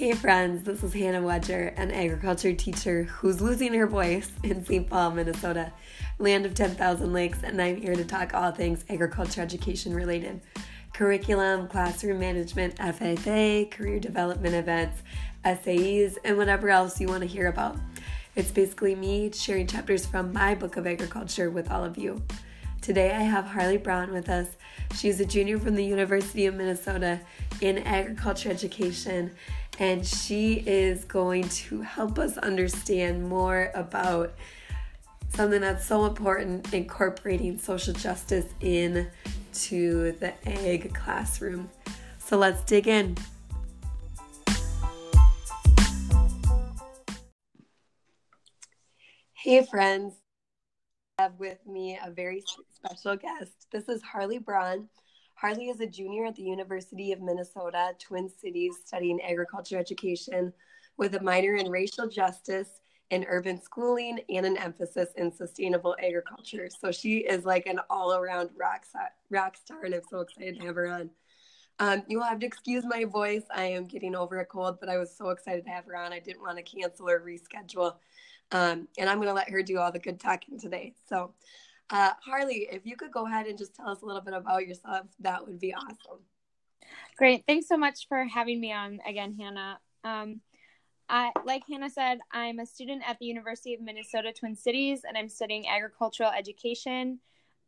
Hey friends, this is Hannah Wedger, an agriculture teacher who's losing her voice in St. Paul, Minnesota, land of 10,000 lakes, and I'm here to talk all things agriculture education related curriculum, classroom management, FFA, career development events, SAEs, and whatever else you want to hear about. It's basically me sharing chapters from my book of agriculture with all of you. Today I have Harley Brown with us. She's a junior from the University of Minnesota in agriculture education, and she is going to help us understand more about something that's so important incorporating social justice into the ag classroom. So let's dig in. Hey, friends I have with me a very special guest. This is Harley Braun. Harley is a junior at the University of Minnesota, Twin Cities, studying agriculture education with a minor in racial justice and urban schooling and an emphasis in sustainable agriculture. So she is like an all around rock, rock star, and I'm so excited to have her on. Um, you will have to excuse my voice. I am getting over a cold, but I was so excited to have her on. I didn't want to cancel or reschedule. Um, and I'm going to let her do all the good talking today. So, uh, Harley, if you could go ahead and just tell us a little bit about yourself, that would be awesome. Great. Thanks so much for having me on again, Hannah. Um, I, like Hannah said, I'm a student at the University of Minnesota Twin Cities and I'm studying agricultural education.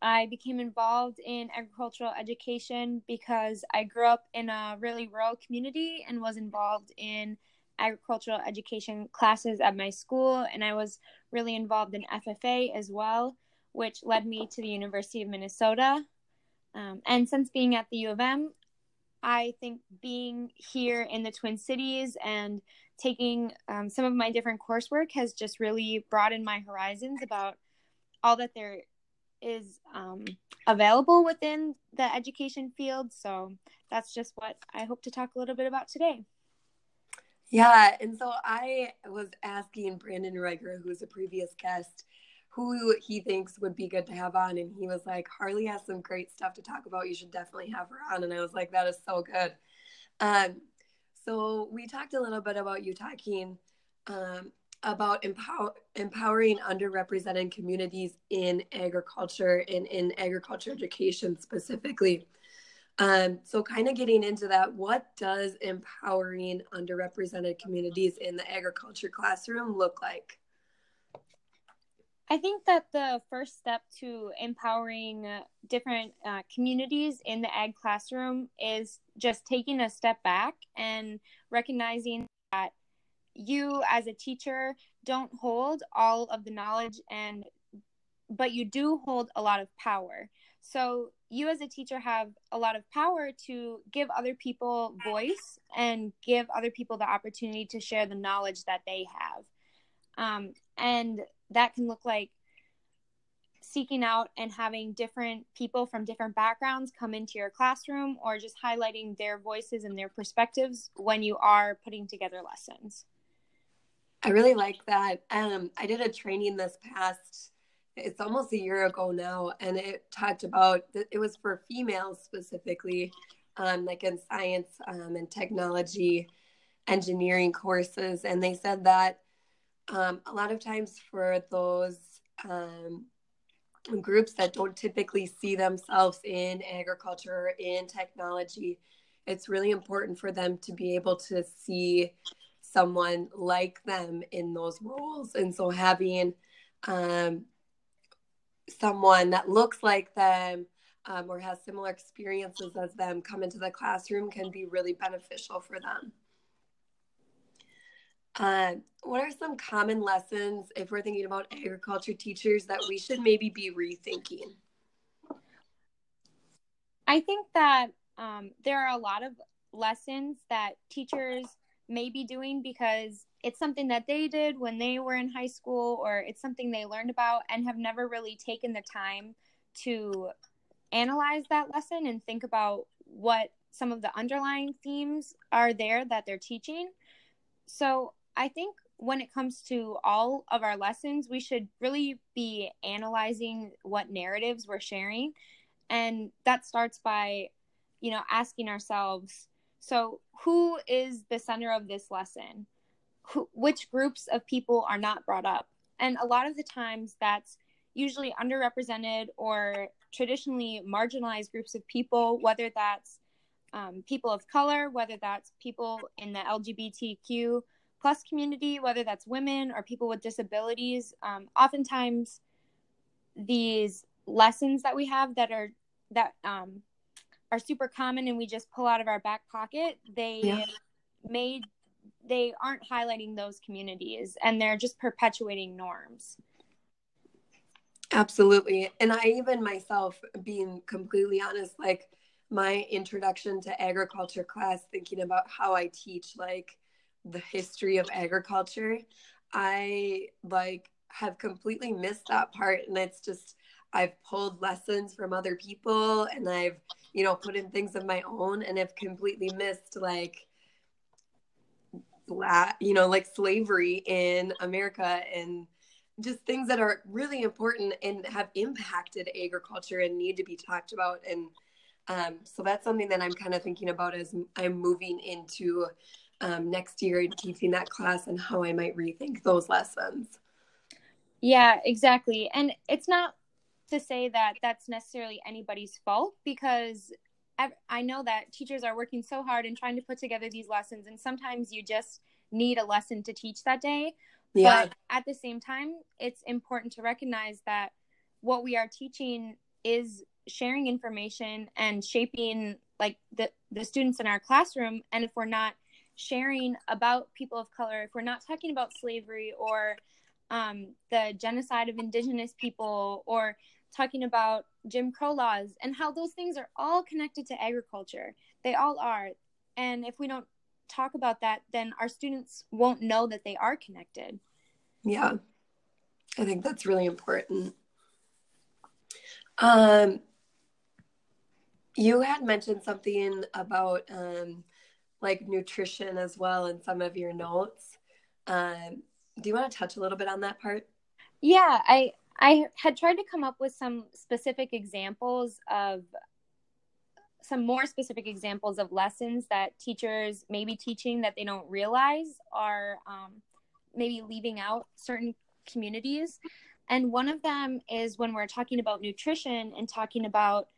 I became involved in agricultural education because I grew up in a really rural community and was involved in agricultural education classes at my school, and I was really involved in FFA as well, which led me to the University of Minnesota. Um, and since being at the U of M, I think being here in the Twin Cities and taking um, some of my different coursework has just really broadened my horizons about all that there is um, available within the education field. So that's just what I hope to talk a little bit about today. Yeah, and so I was asking Brandon Reiger, was a previous guest, who he thinks would be good to have on, and he was like, "Harley has some great stuff to talk about. You should definitely have her on." And I was like, "That is so good." Um, so we talked a little bit about you talking um, about empower, empowering underrepresented communities in agriculture and in agriculture education specifically. Um, so, kind of getting into that, what does empowering underrepresented communities in the agriculture classroom look like? I think that the first step to empowering different uh, communities in the ag classroom is just taking a step back and recognizing that you as a teacher don't hold all of the knowledge and but you do hold a lot of power so you as a teacher have a lot of power to give other people voice and give other people the opportunity to share the knowledge that they have. Um, and that can look like seeking out and having different people from different backgrounds come into your classroom or just highlighting their voices and their perspectives when you are putting together lessons. I really like that. Um, I did a training this past it's almost a year ago now and it talked about it was for females specifically um, like in science um, and technology engineering courses and they said that um, a lot of times for those um, groups that don't typically see themselves in agriculture in technology it's really important for them to be able to see someone like them in those roles and so having um, someone that looks like them um, or has similar experiences as them come into the classroom can be really beneficial for them. Uh, what are some common lessons if we're thinking about agriculture teachers that we should maybe be rethinking? I think that um, there are a lot of lessons that teachers may be doing because it's something that they did when they were in high school or it's something they learned about and have never really taken the time to analyze that lesson and think about what some of the underlying themes are there that they're teaching. So, I think when it comes to all of our lessons, we should really be analyzing what narratives we're sharing. And that starts by, you know, asking ourselves So, who is the center of this lesson? Who, which groups of people are not brought up? And a lot of the times that's usually underrepresented or traditionally marginalized groups of people, whether that's um, people of color, whether that's people in the LGBTQ plus community, whether that's women or people with disabilities. Um, oftentimes, these lessons that we have that are that um, are super common and we just pull out of our back pocket, they yeah. made they aren't highlighting those communities and they're just perpetuating norms. Absolutely. And I even myself, being completely honest, like my introduction to agriculture class, thinking about how I teach like the history of agriculture, I like have completely missed that part. And it's just, I've pulled lessons from other people and I've, you know, put in things of my own and have completely missed like, black, you know, like slavery in America and just things that are really important and have impacted agriculture and need to be talked about. And um, so that's something that I'm kind of thinking about as I'm moving into um, next year and teaching that class and how I might rethink those lessons. Yeah, exactly. And it's not to say that that's necessarily anybody's fault because I know that teachers are working so hard and trying to put together these lessons, and sometimes you just need a lesson to teach that day. Yeah. But at the same time, it's important to recognize that what we are teaching is sharing information and shaping like the, the students in our classroom. And if we're not sharing about people of color, if we're not talking about slavery or um, the genocide of indigenous people or talking about Jim Crow laws and how those things are all connected to agriculture. They all are. And if we don't talk about that, then our students won't know that they are connected. Yeah, I think that's really important. Um, you had mentioned something about um, like nutrition as well in some of your notes. Um, do you want to touch a little bit on that part? Yeah, I I had tried to come up with some specific examples of some more specific examples of lessons that teachers may be teaching that they don't realize are um, maybe leaving out certain communities. And one of them is when we're talking about nutrition and talking about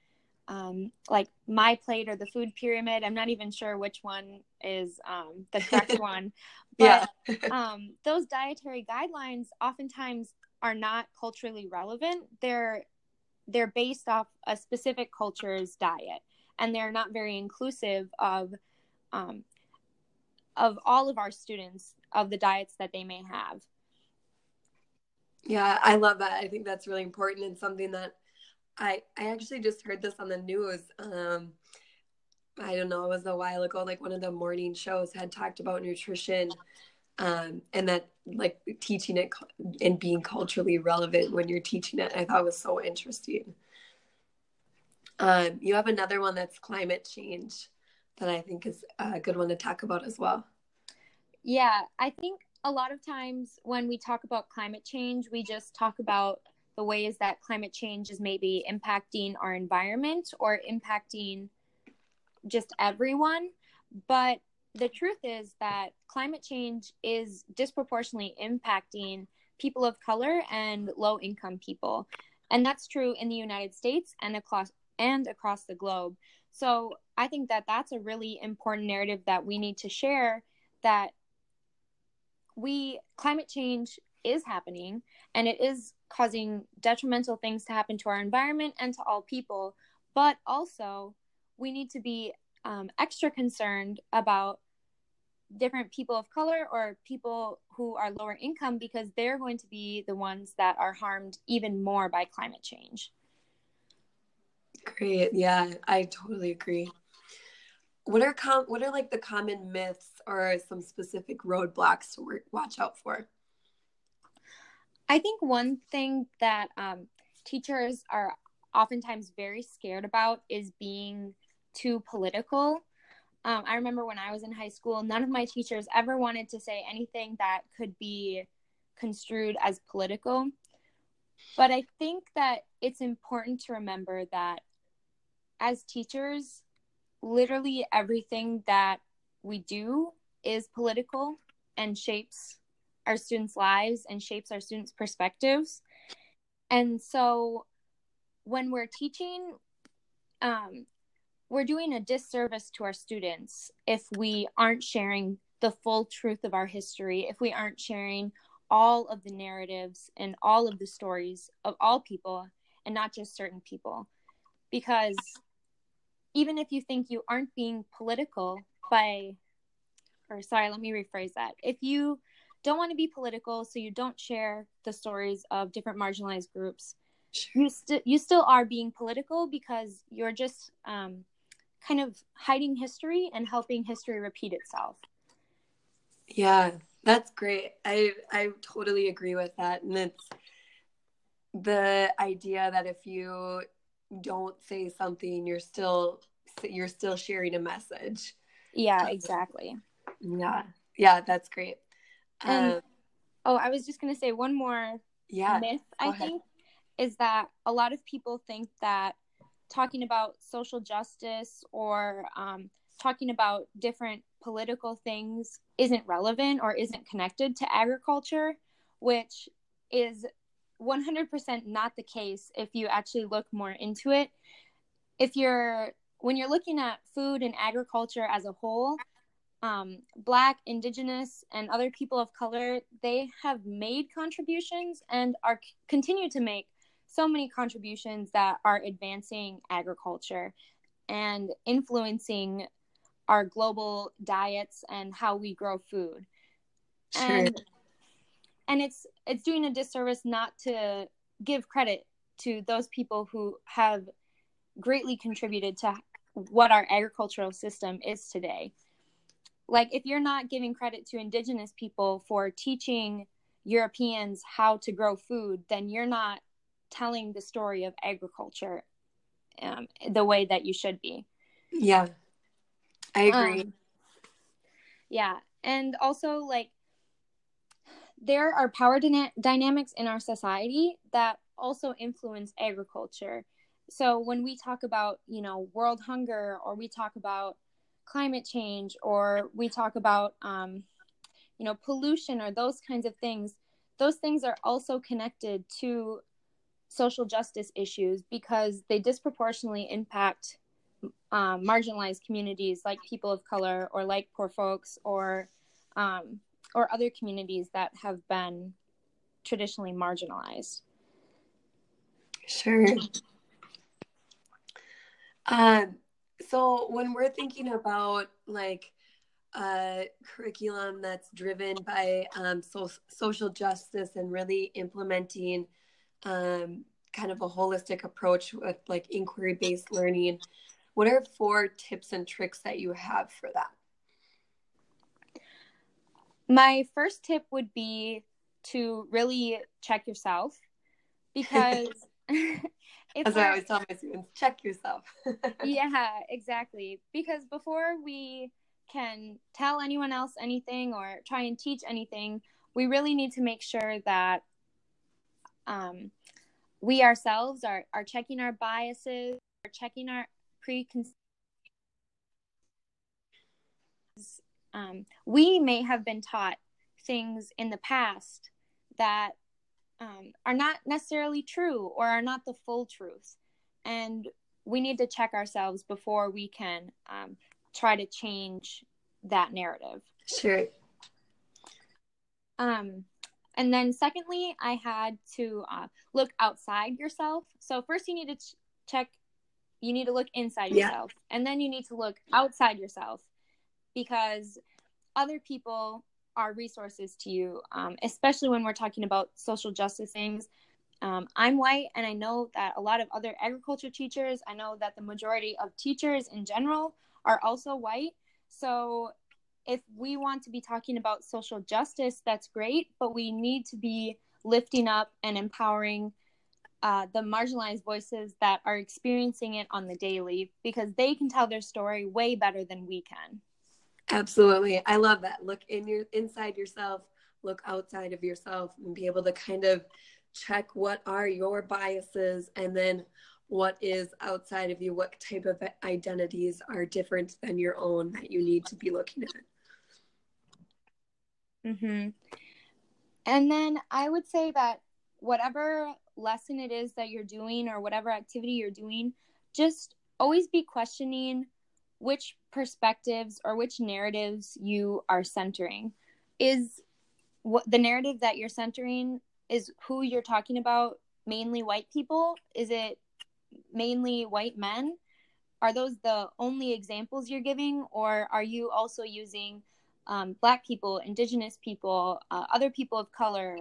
um, like my plate or the food pyramid. I'm not even sure which one is um, the correct one. But yeah. um, those dietary guidelines oftentimes are not culturally relevant. They're they're based off a specific culture's diet and they're not very inclusive of um, of all of our students of the diets that they may have. Yeah, I love that. I think that's really important and something that I I actually just heard this on the news. Um, I don't know, it was a while ago. Like one of the morning shows had talked about nutrition, um, and that like teaching it and being culturally relevant when you're teaching it. I thought was so interesting. Um, you have another one that's climate change that I think is a good one to talk about as well. Yeah, I think a lot of times when we talk about climate change, we just talk about the ways that climate change is maybe impacting our environment or impacting just everyone. But the truth is that climate change is disproportionately impacting people of color and low income people. And that's true in the United States and across and across the globe. So I think that that's a really important narrative that we need to share that we climate change is happening and it is causing detrimental things to happen to our environment and to all people but also we need to be um, extra concerned about different people of color or people who are lower income because they're going to be the ones that are harmed even more by climate change Great. Yeah, I totally agree. What are com- what are like the common myths or some specific roadblocks to watch out for? I think one thing that um, teachers are oftentimes very scared about is being too political. Um, I remember when I was in high school, none of my teachers ever wanted to say anything that could be construed as political. But I think that it's important to remember that as teachers, literally everything that we do is political and shapes our students' lives and shapes our students' perspectives. And so when we're teaching, um, we're doing a disservice to our students if we aren't sharing the full truth of our history, if we aren't sharing all of the narratives and all of the stories of all people and not just certain people. Because even if you think you aren't being political by, or sorry, let me rephrase that. If you don't want to be political, so you don't share the stories of different marginalized groups, you, st- you still are being political because you're just um, kind of hiding history and helping history repeat itself. Yeah, that's great. I I totally agree with that, and it's the idea that if you don't say something, you're still you're still sharing a message. Yeah, exactly. Yeah, yeah, that's great. And, um, oh, I was just gonna say one more yeah, myth. I ahead. think is that a lot of people think that talking about social justice or um, talking about different political things isn't relevant or isn't connected to agriculture, which is 100% not the case if you actually look more into it. If you're when you're looking at food and agriculture as a whole, um, Black, Indigenous, and other people of color, they have made contributions and are continue to make so many contributions that are advancing agriculture and influencing our global diets and how we grow food. Sure. And and it's it's doing a disservice not to give credit to those people who have greatly contributed to what our agricultural system is today. Like if you're not giving credit to indigenous people for teaching Europeans how to grow food, then you're not telling the story of agriculture um, the way that you should be. Yeah, I agree. Um, yeah, and also like there are power dyna- dynamics in our society that also influence agriculture. So when we talk about, you know, world hunger or we talk about climate change or we talk about um, you know, pollution or those kinds of things, those things are also connected to social justice issues because they disproportionately impact um, marginalized communities like people of color or like poor folks or um, or other communities that have been traditionally marginalized. Sure. Um, so when we're thinking about like a curriculum that's driven by um, so- social justice and really implementing um, kind of a holistic approach with like inquiry based learning, what are four tips and tricks that you have for that? My first tip would be to really check yourself because as I always tell my students, check yourself. yeah, exactly. Because before we can tell anyone else anything or try and teach anything, we really need to make sure that um, we ourselves are, are checking our biases, are checking our preconceived. Um, we may have been taught things in the past that um, are not necessarily true or are not the full truth. And we need to check ourselves before we can um, try to change that narrative. Sure. Um, and then secondly, I had to uh, look outside yourself. So first, you need to ch- check. You need to look inside yeah. yourself, and then you need to look outside yourself because other people are resources to you, um, especially when we're talking about social justice things. Um, I'm white, and I know that a lot of other agriculture teachers, I know that the majority of teachers in general are also white. So if we want to be talking about social justice, that's great, but we need to be lifting up and empowering uh, the marginalized voices that are experiencing it on the daily because they can tell their story way better than we can. Absolutely. I love that. Look in your inside yourself, look outside of yourself and be able to kind of check what are your biases and then what is outside of you, what type of identities are different than your own that you need to be looking at. Mm-hmm. And then I would say that whatever lesson it is that you're doing or whatever activity you're doing, just always be questioning which perspectives or which narratives you are centering. Is what the narrative that you're centering is who you're talking about mainly white people? Is it mainly white men? Are those the only examples you're giving, or are you also using um, Black people, Indigenous people, uh, other people of color,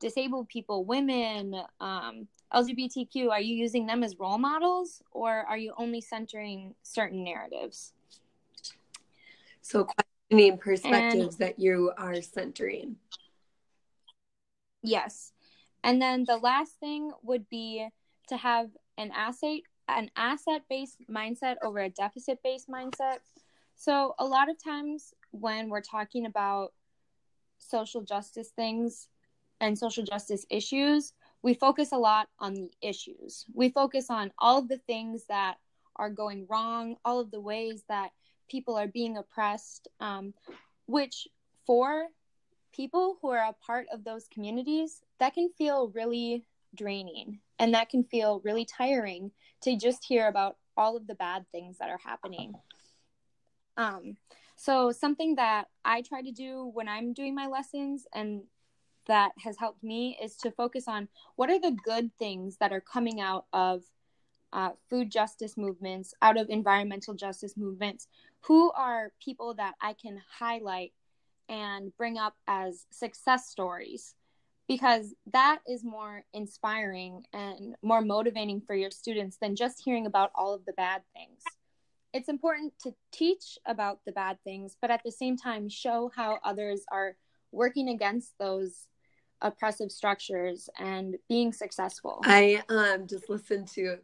disabled people, women, um, LGBTQ? Are you using them as role models, or are you only centering certain narratives? So, questioning perspectives and, that you are centering. Yes. And then the last thing would be to have an asset an asset based mindset over a deficit based mindset. So a lot of times when we're talking about social justice things and social justice issues, we focus a lot on the issues. We focus on all of the things that are going wrong, all of the ways that people are being oppressed, um, which for people who are a part of those communities, that can feel really draining and that can feel really tiring to just hear about all of the bad things that are happening. Um, so, something that I try to do when I'm doing my lessons and that has helped me is to focus on what are the good things that are coming out of uh, food justice movements, out of environmental justice movements. Who are people that I can highlight and bring up as success stories because that is more inspiring and more motivating for your students than just hearing about all of the bad things. It's important to teach about the bad things, but at the same time, show how others are working against those oppressive structures and being successful. I um, just listened to,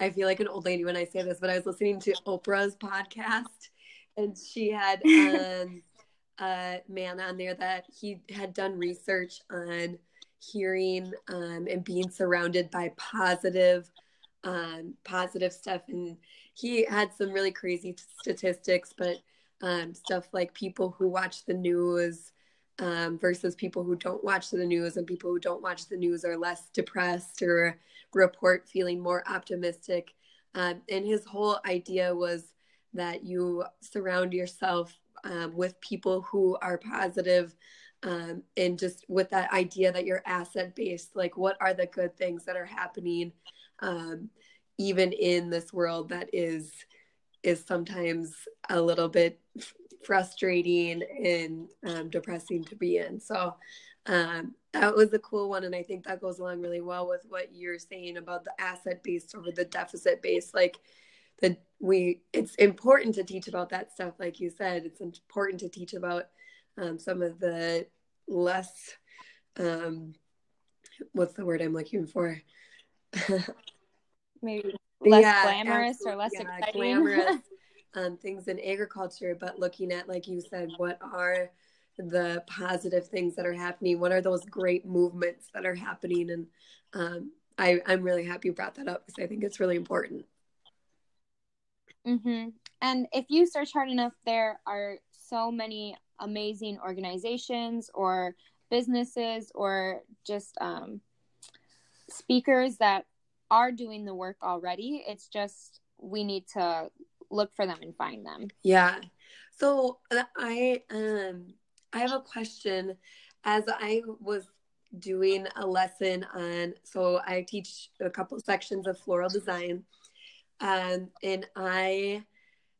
I feel like an old lady when I say this, but I was listening to Oprah's podcast and she had um, a man on there that he had done research on hearing um, and being surrounded by positive um, positive stuff and he had some really crazy statistics but um, stuff like people who watch the news um, versus people who don't watch the news and people who don't watch the news are less depressed or report feeling more optimistic. Um, and his whole idea was that you surround yourself um, with people who are positive, um, and just with that idea that you're asset based like what are the good things that are happening um, even in this world that is is sometimes a little bit frustrating and um, depressing to be in. So um, that was a cool one and i think that goes along really well with what you're saying about the asset based over the deficit based like that we it's important to teach about that stuff like you said. It's important to teach about um, some of the less um, what's the word i'm looking for? Maybe less yeah, glamorous or less yeah, exciting. glamorous um, things in agriculture but looking at like you said what are the positive things that are happening what are those great movements that are happening and um, I, i'm really happy you brought that up because i think it's really important Mm-hmm. And if you search hard enough, there are so many amazing organizations or businesses or just um, speakers that are doing the work already. It's just we need to look for them and find them. Yeah. So uh, I um I have a question. As I was doing a lesson on, so I teach a couple sections of floral design um, and I,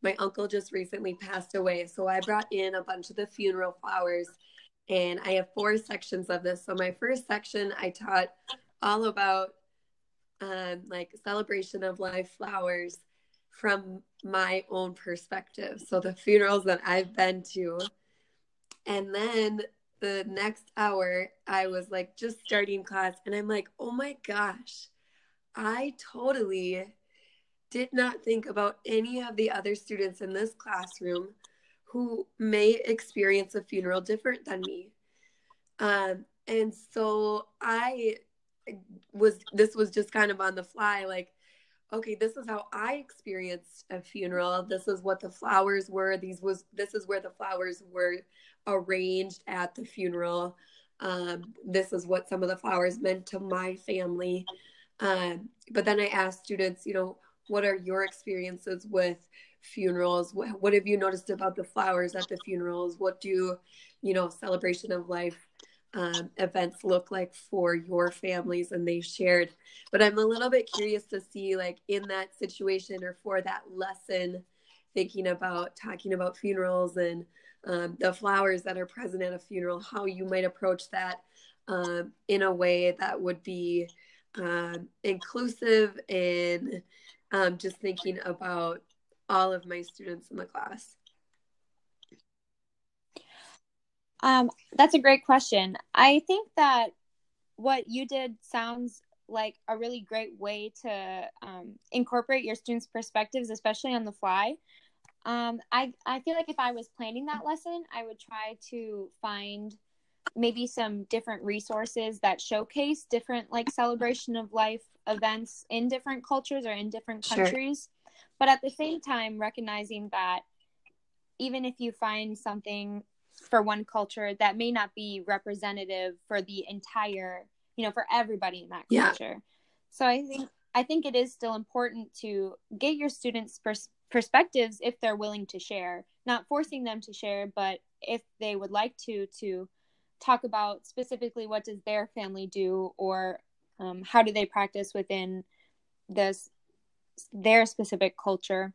my uncle just recently passed away. So I brought in a bunch of the funeral flowers and I have four sections of this. So my first section, I taught all about um, like celebration of life flowers from my own perspective. So the funerals that I've been to. And then the next hour, I was like just starting class and I'm like, oh my gosh, I totally did not think about any of the other students in this classroom who may experience a funeral different than me. Um, and so I was, this was just kind of on the fly. Like, okay, this is how I experienced a funeral. This is what the flowers were. These was this is where the flowers were arranged at the funeral. Um, this is what some of the flowers meant to my family. Um, but then I asked students, you know, what are your experiences with funerals? What, what have you noticed about the flowers at the funerals? What do, you know, celebration of life um, events look like for your families? And they shared. But I'm a little bit curious to see, like, in that situation or for that lesson, thinking about talking about funerals and um, the flowers that are present at a funeral, how you might approach that um, in a way that would be um, inclusive and um, just thinking about all of my students in the class. Um, that's a great question. I think that what you did sounds like a really great way to um, incorporate your students' perspectives, especially on the fly. Um, I I feel like if I was planning that lesson, I would try to find maybe some different resources that showcase different like celebration of life events in different cultures or in different countries. Sure. But at the same time, recognizing that even if you find something for one culture that may not be representative for the entire, you know, for everybody in that culture. Yeah. So I think I think it is still important to get your students' pers- perspectives if they're willing to share, not forcing them to share, but if they would like to, to talk about specifically what does their family do or um, how do they practice within this their specific culture.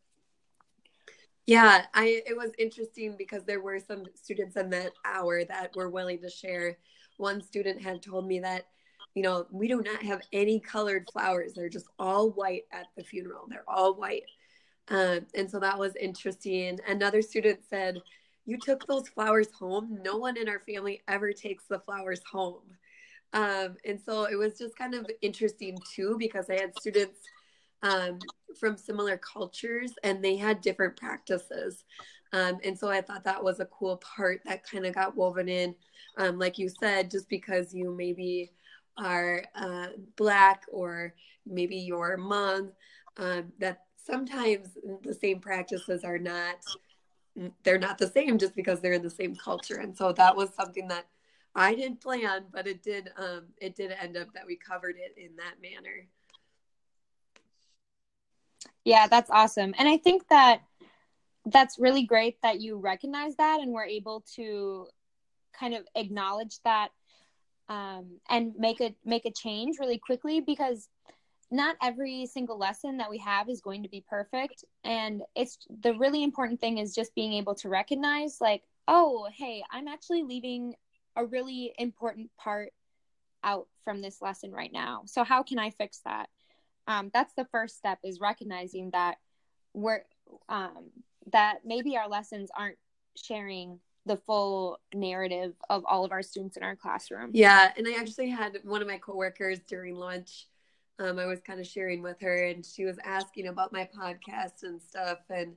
Yeah, I it was interesting because there were some students in that hour that were willing to share. One student had told me that you know, we do not have any colored flowers. They're just all white at the funeral. They're all white. Um, and so that was interesting. Another student said, You took those flowers home. No one in our family ever takes the flowers home. Um, and so it was just kind of interesting too, because I had students um, from similar cultures and they had different practices. Um, and so I thought that was a cool part that kind of got woven in. Um, like you said, just because you maybe are uh, black or maybe you're Hmong, um, that sometimes the same practices are not they're not the same just because they're in the same culture and so that was something that i didn't plan but it did um it did end up that we covered it in that manner yeah that's awesome. And i think that that's really great that you recognize that and we're able to kind of acknowledge that um, and make a make a change really quickly because not every single lesson that we have is going to be perfect. And it's the really important thing is just being able to recognize like oh hey i'm actually leaving a really important part out from this lesson right now. So how can i fix that um, that's the first step is recognizing that we're um, that maybe our lessons aren't sharing the full narrative of all of our students in our classroom yeah and i actually had one of my coworkers during lunch um, I was kind of sharing with her, and she was asking about my podcast and stuff, and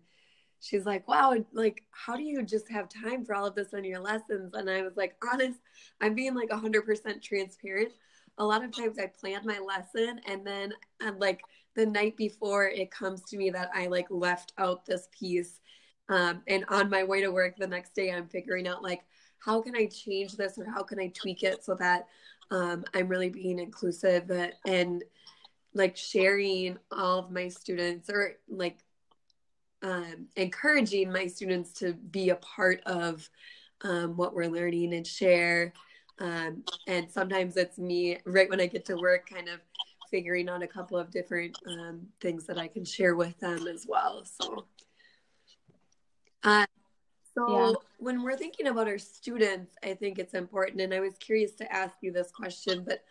she's like, "Wow, like, how do you just have time for all of this on your lessons?" And I was like, "Honest, I'm being like 100% transparent. A lot of times I plan my lesson, and then I'm like the night before, it comes to me that I like left out this piece." Um, and on my way to work the next day, I'm figuring out like how can I change this or how can I tweak it so that um, I'm really being inclusive and like sharing all of my students or like um, encouraging my students to be a part of um, what we're learning and share. Um, and sometimes it's me right when I get to work, kind of figuring out a couple of different um, things that I can share with them as well. So, uh, so yeah. when we're thinking about our students, I think it's important. And I was curious to ask you this question, but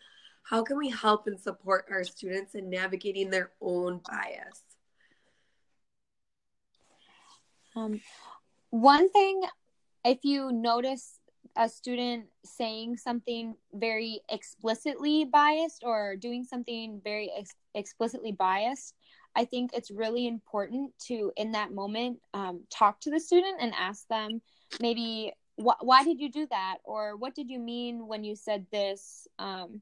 how can we help and support our students in navigating their own bias? Um, one thing, if you notice a student saying something very explicitly biased or doing something very ex- explicitly biased, I think it's really important to, in that moment, um, talk to the student and ask them maybe, wh- why did you do that? Or what did you mean when you said this? Um,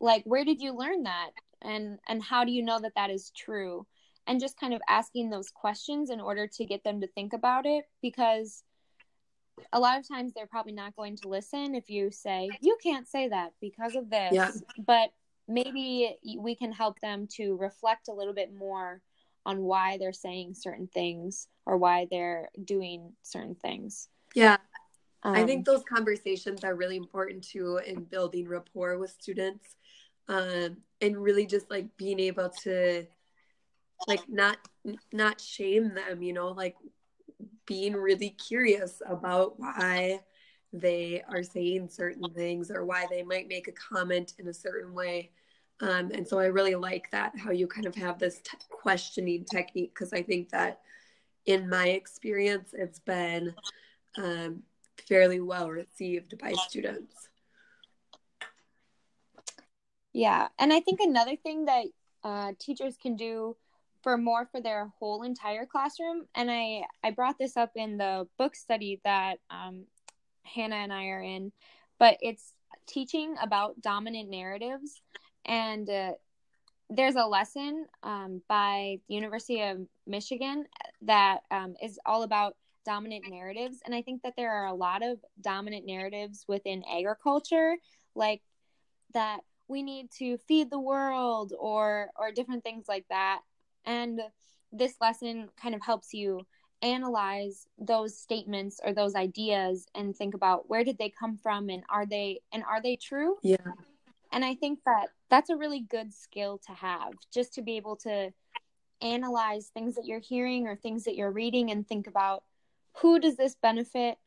like where did you learn that and and how do you know that that is true and just kind of asking those questions in order to get them to think about it because a lot of times they're probably not going to listen if you say you can't say that because of this Yeah. but maybe we can help them to reflect a little bit more on why they're saying certain things or why they're doing certain things Yeah, I Um, think those conversations are really important too in building rapport with students. Um, and really just like being able to like not not shame them, you know, like being really curious about why they are saying certain things or why they might make a comment in a certain way. Um, and so I really like that how you kind of have this questioning technique because I think that in my experience it's been um, fairly well received by students. Yeah, and I think another thing that uh, teachers can do for more for their whole entire classroom, and I I brought this up in the book study that um, Hannah and I are in, but it's teaching about dominant narratives, and uh, there's a lesson um, by the University of Michigan that um, is all about dominant narratives, and I think that there are a lot of dominant narratives within agriculture, like that we need to feed the world or or different things like that and this lesson kind of helps you analyze those statements or those ideas and think about where did they come from and are they and are they true? Yeah. and i think that that's a really good skill to have just to be able to analyze things that you're hearing or things that you're reading and think about who does this benefit?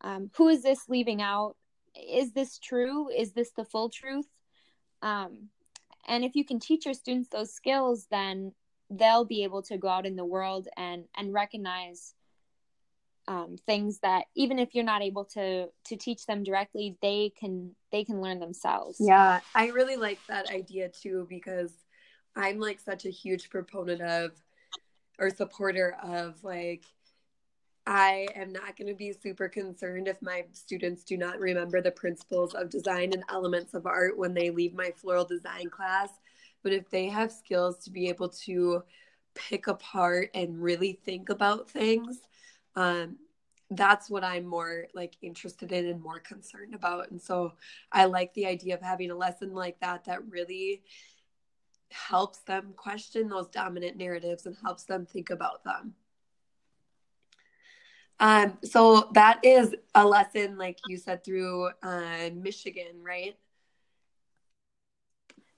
Um, who is this leaving out? Is this true? Is this the full truth? Um, and if you can teach your students those skills then they'll be able to go out in the world and and recognize um, things that even if you're not able to to teach them directly they can they can learn themselves Yeah, I really like that idea too because I'm like such a huge proponent of or supporter of like I am not going to be super concerned if my students do not remember the principles of design and elements of art when they leave my floral design class. But if they have skills to be able to pick apart and really think about things, um, that's what I'm more like interested in and more concerned about. And so I like the idea of having a lesson like that that really helps them question those dominant narratives and helps them think about them. Um, so that is a lesson, like you said, through uh, Michigan, right?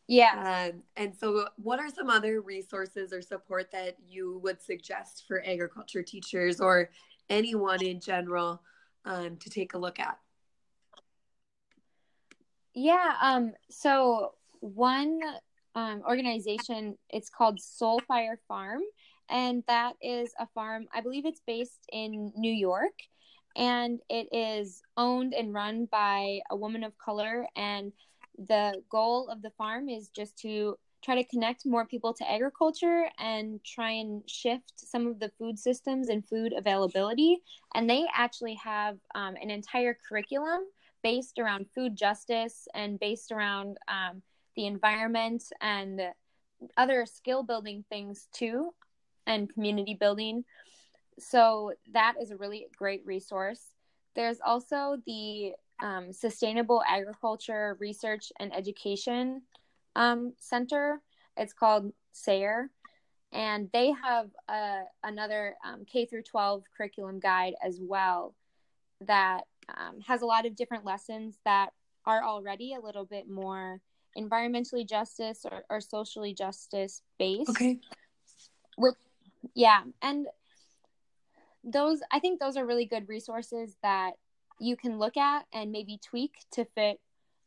Yeah Um, and so, what are some other resources or support that you would suggest for agriculture teachers or anyone in general um, to take a look at? Yeah. Um. So one um, organization, it's called Soulfire Farm, and that is a farm. I believe it's based in New York, and it is owned and run by a woman of color. And the goal of the farm is just to try to connect more people to agriculture and try and shift some of the food systems and food availability. And they actually have um, an entire curriculum based around food justice and based around um, the environment and other skill building things too and community building so that is a really great resource there's also the um, sustainable agriculture research and education um, center. It's called SARE. And they have a, another um, k through 12 curriculum guide as well that um, has a lot of different lessons that are already a little bit more environmentally justice or, or socially justice based. Okay. which yeah. And those i think those are really good resources that you can look at and maybe tweak to fit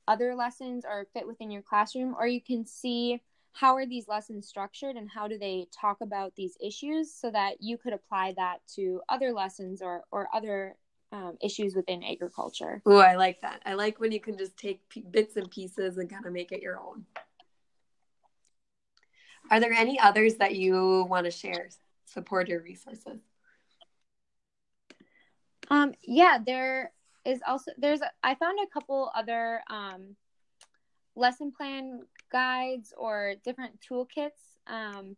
other lessons or fit within your classroom or you can see how are these lessons structured and how do they talk about these issues so that you could apply that to other lessons or or other um, issues within agriculture Oh, I like that. I like when you can just take p- bits and pieces and kind of make it your own. Are there any others that you want to share? support Supporter resources. Um, yeah, there is also there's I found a couple other um, lesson plan guides or different toolkits. Um,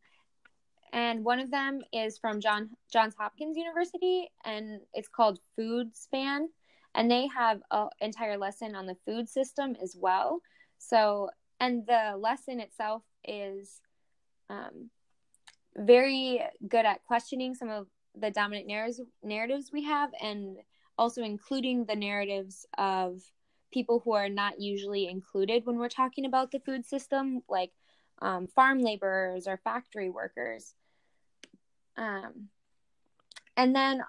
and one of them is from John Johns Hopkins University, and it's called Food Span, and they have an entire lesson on the food system as well. So, and the lesson itself is um, very good at questioning some of the dominant narratives narratives we have, and also including the narratives of people who are not usually included when we're talking about the food system, like um, farm laborers or factory workers. Um, and then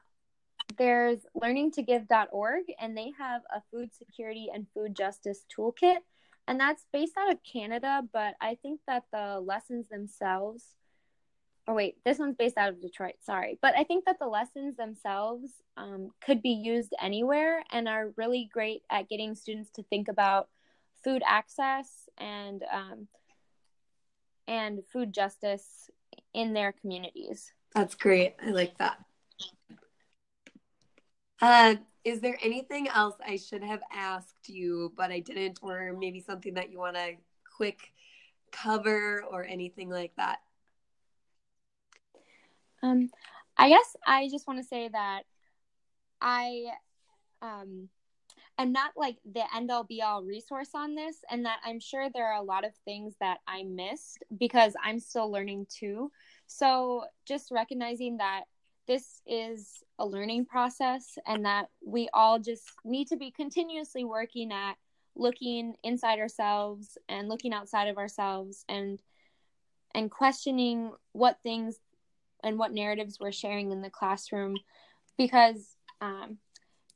there's learningtogive.org, and they have a food security and food justice toolkit. And that's based out of Canada, but I think that the lessons themselves, oh, wait, this one's based out of Detroit, sorry. But I think that the lessons themselves um, could be used anywhere and are really great at getting students to think about food access and um, and food justice in their communities. That's great. I like that. Uh, is there anything else I should have asked you, but I didn't, or maybe something that you want to quick cover or anything like that? Um, I guess I just want to say that I um, am not like the end all be all resource on this, and that I'm sure there are a lot of things that I missed because I'm still learning too. So just recognizing that this is a learning process and that we all just need to be continuously working at looking inside ourselves and looking outside of ourselves and and questioning what things and what narratives we're sharing in the classroom because um,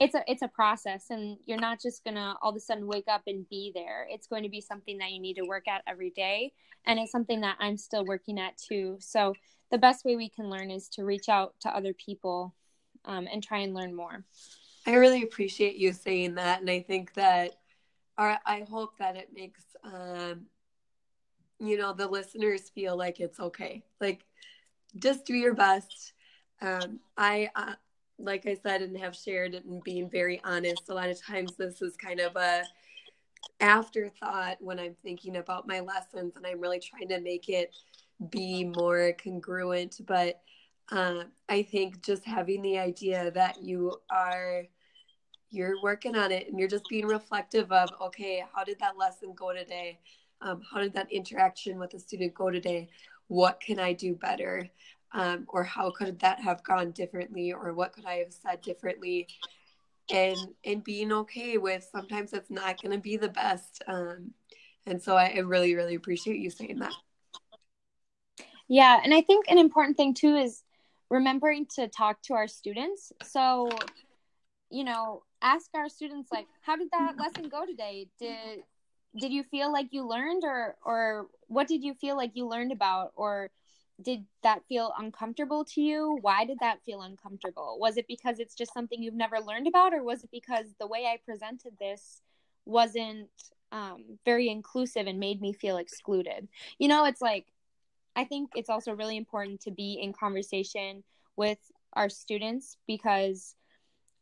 it's a it's a process and you're not just gonna all of a sudden wake up and be there. It's going to be something that you need to work at every day and it's something that i'm still working at too. So the best way we can learn is to reach out to other people um, and try and learn more. I really appreciate you saying that and i think that or i hope that it makes um, you know the listeners feel like it's okay. Like just do your best. Um, i uh, like I said and have shared and being very honest, a lot of times this is kind of a afterthought when I'm thinking about my lessons and I'm really trying to make it be more congruent. But uh, I think just having the idea that you are you're working on it and you're just being reflective of okay how did that lesson go today? Um, how did that interaction with the student go today what can i do better? Um, or how could that have gone differently? Or what could i have said differently? And and being okay with sometimes it's not going to be the best um, and so I, I really really appreciate you saying that. Yeah and i think an important thing too is remembering to talk to our students. So you know ask our students like how did that lesson go today? Did did you feel like you learned or or what did you feel like you learned about or did that feel uncomfortable to you? Why did that feel uncomfortable? Was it because it's just something you've never learned about, or was it because the way I presented this wasn't um, very inclusive and made me feel excluded? You know, it's like, I think it's also really important to be in conversation with our students because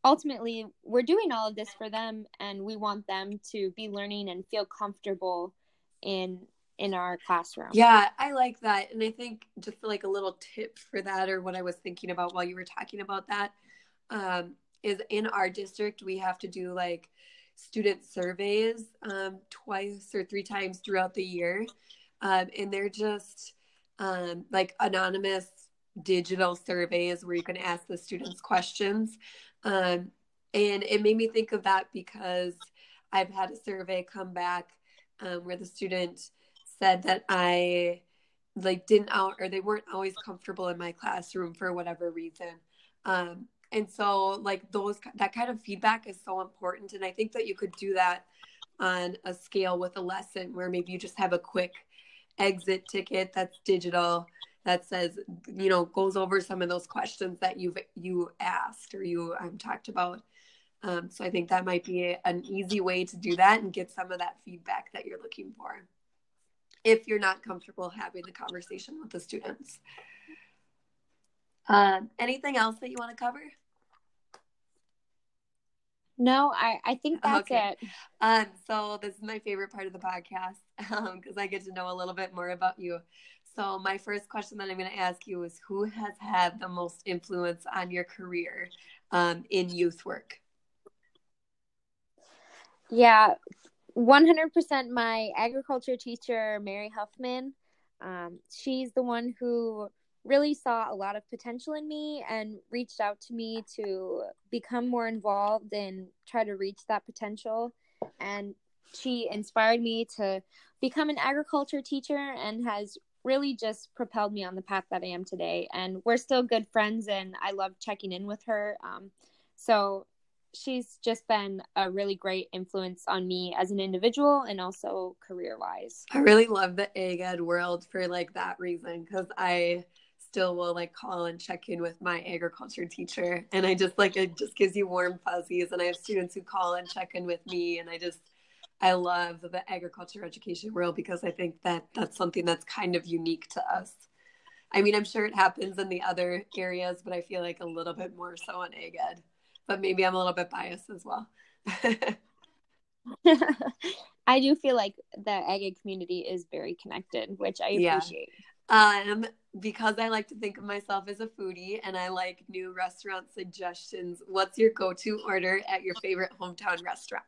ultimately we're doing all of this for them and we want them to be learning and feel comfortable in in our classroom. Yeah, I like that. And I think just like a little tip for that, or what I was thinking about while you were talking about that, um, is in our district, we have to do like student surveys um, twice or three times throughout the year. Um, and they're just um, like anonymous digital surveys where you can ask the students questions. Um, and it made me think of that because I've had a survey come back um, where the student said that I like didn't out or they weren't always comfortable in my classroom for whatever reason. Um, and so like those that kind of feedback is so important and i think that you could do that on a scale with a lesson where maybe you just have a quick exit ticket that's digital that says you know goes over some of those questions that you've you asked or you um, talked about um, so i think that might be an easy way to do that and get some of that feedback that you're looking for if you're not comfortable having the conversation with the students. Uh, anything else that you want to cover? No, I, I think that's okay. it. Um, so this is my favorite part of the podcast because um, I get to know a little bit more about you. So my first question that I'm going to ask you is who has had the most influence on your career um, in youth work? Yeah, 100% my agriculture teacher, Mary Huffman. Um, she's the one who really saw a lot of potential in me and reached out to me to become more involved and try to reach that potential. And she inspired me to become an agriculture teacher and has really just propelled me on the path that I am today. And we're still good friends, and I love checking in with her. Um, so she's just been a really great influence on me as an individual and also career wise. I really love the ag ed world for like that reason because I still will like call and check in with my agriculture teacher and I just like it just gives you warm fuzzies and I have students who call and check in with me and I just I love the agriculture education world because I think that that's something that's kind of unique to us. I mean, I'm sure it happens in the other areas, but I feel like a little bit more so in ag ed but maybe I'm a little bit biased as well. I do feel like the ag ed community is very connected, which I appreciate. Yeah. Um, because I like to think of myself as a foodie and I like new restaurant suggestions. What's your go-to order at your favorite hometown restaurant?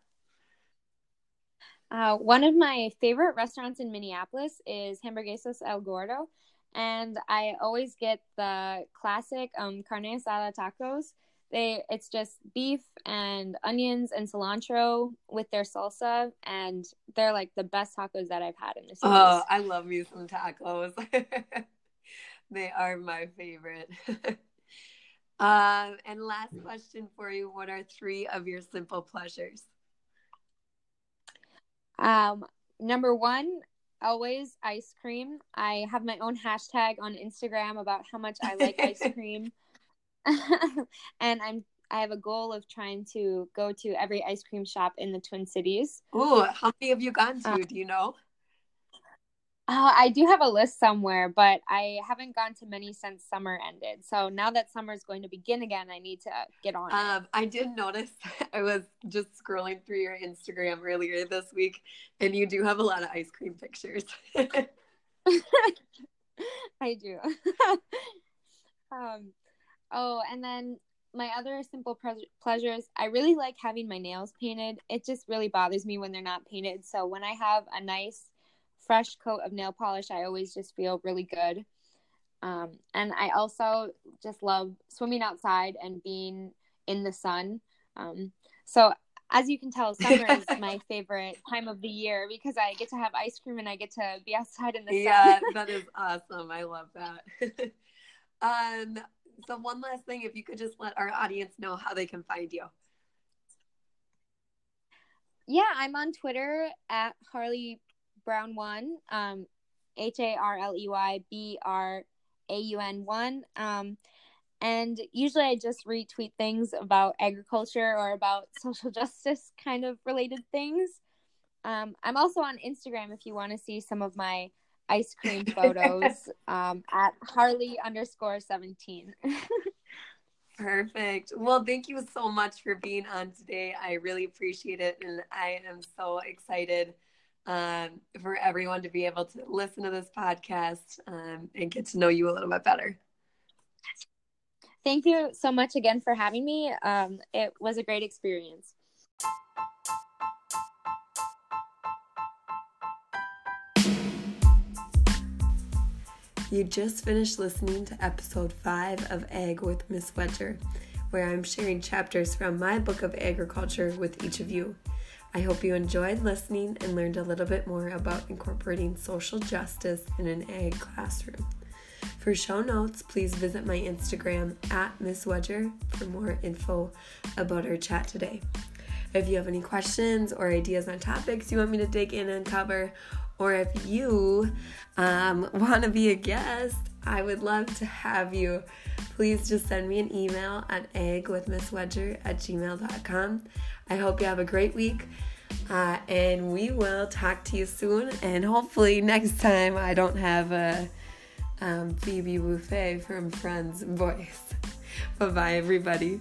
Uh, one of my favorite restaurants in Minneapolis is Hamburguesas El Gordo, and I always get the classic um, carne asada tacos they it's just beef and onions and cilantro with their salsa and they're like the best tacos that I've had in this. Oh, I love me some tacos. they are my favorite. um, and last question for you: What are three of your simple pleasures? Um, number one, always ice cream. I have my own hashtag on Instagram about how much I like ice cream. and I'm I have a goal of trying to go to every ice cream shop in the Twin Cities. Oh, how many have you gone to? Uh, do you know? Uh, I do have a list somewhere, but I haven't gone to many since summer ended. So now that summer is going to begin again, I need to get on. Um, I did notice I was just scrolling through your Instagram earlier this week, and you do have a lot of ice cream pictures. I do. um, Oh, and then my other simple pre- pleasures, I really like having my nails painted. It just really bothers me when they're not painted. So when I have a nice, fresh coat of nail polish, I always just feel really good. Um, and I also just love swimming outside and being in the sun. Um, so as you can tell, summer is my favorite time of the year because I get to have ice cream and I get to be outside in the sun. Yeah, that is awesome. I love that. um, so one last thing, if you could just let our audience know how they can find you. Yeah, I'm on Twitter at Harley Braun One, um, H A R L E Y B R A U N One. Um, and usually I just retweet things about agriculture or about social justice kind of related things. Um, I'm also on Instagram if you want to see some of my ice cream photos um, at Harley underscore 17. Perfect. Well, thank you so much for being on today. I really appreciate it. And I am so excited um, for everyone to be able to listen to this podcast um, and get to know you a little bit better. Thank you so much again for having me. Um, it was a great experience. You just finished listening to episode 5 of Ag with Miss Wedger, where I'm sharing chapters from my book of agriculture with each of you. I hope you enjoyed listening and learned a little bit more about incorporating social justice in an ag classroom. For show notes, please visit my Instagram at Miss Wedger for more info about our chat today. If you have any questions or ideas on topics you want me to dig in and cover, or if you um, want to be a guest, I would love to have you. Please just send me an email at eggwithmisswedger at gmail.com. I hope you have a great week. Uh, and we will talk to you soon. And hopefully, next time I don't have a um, Phoebe Buffay from Friends voice. bye bye, everybody.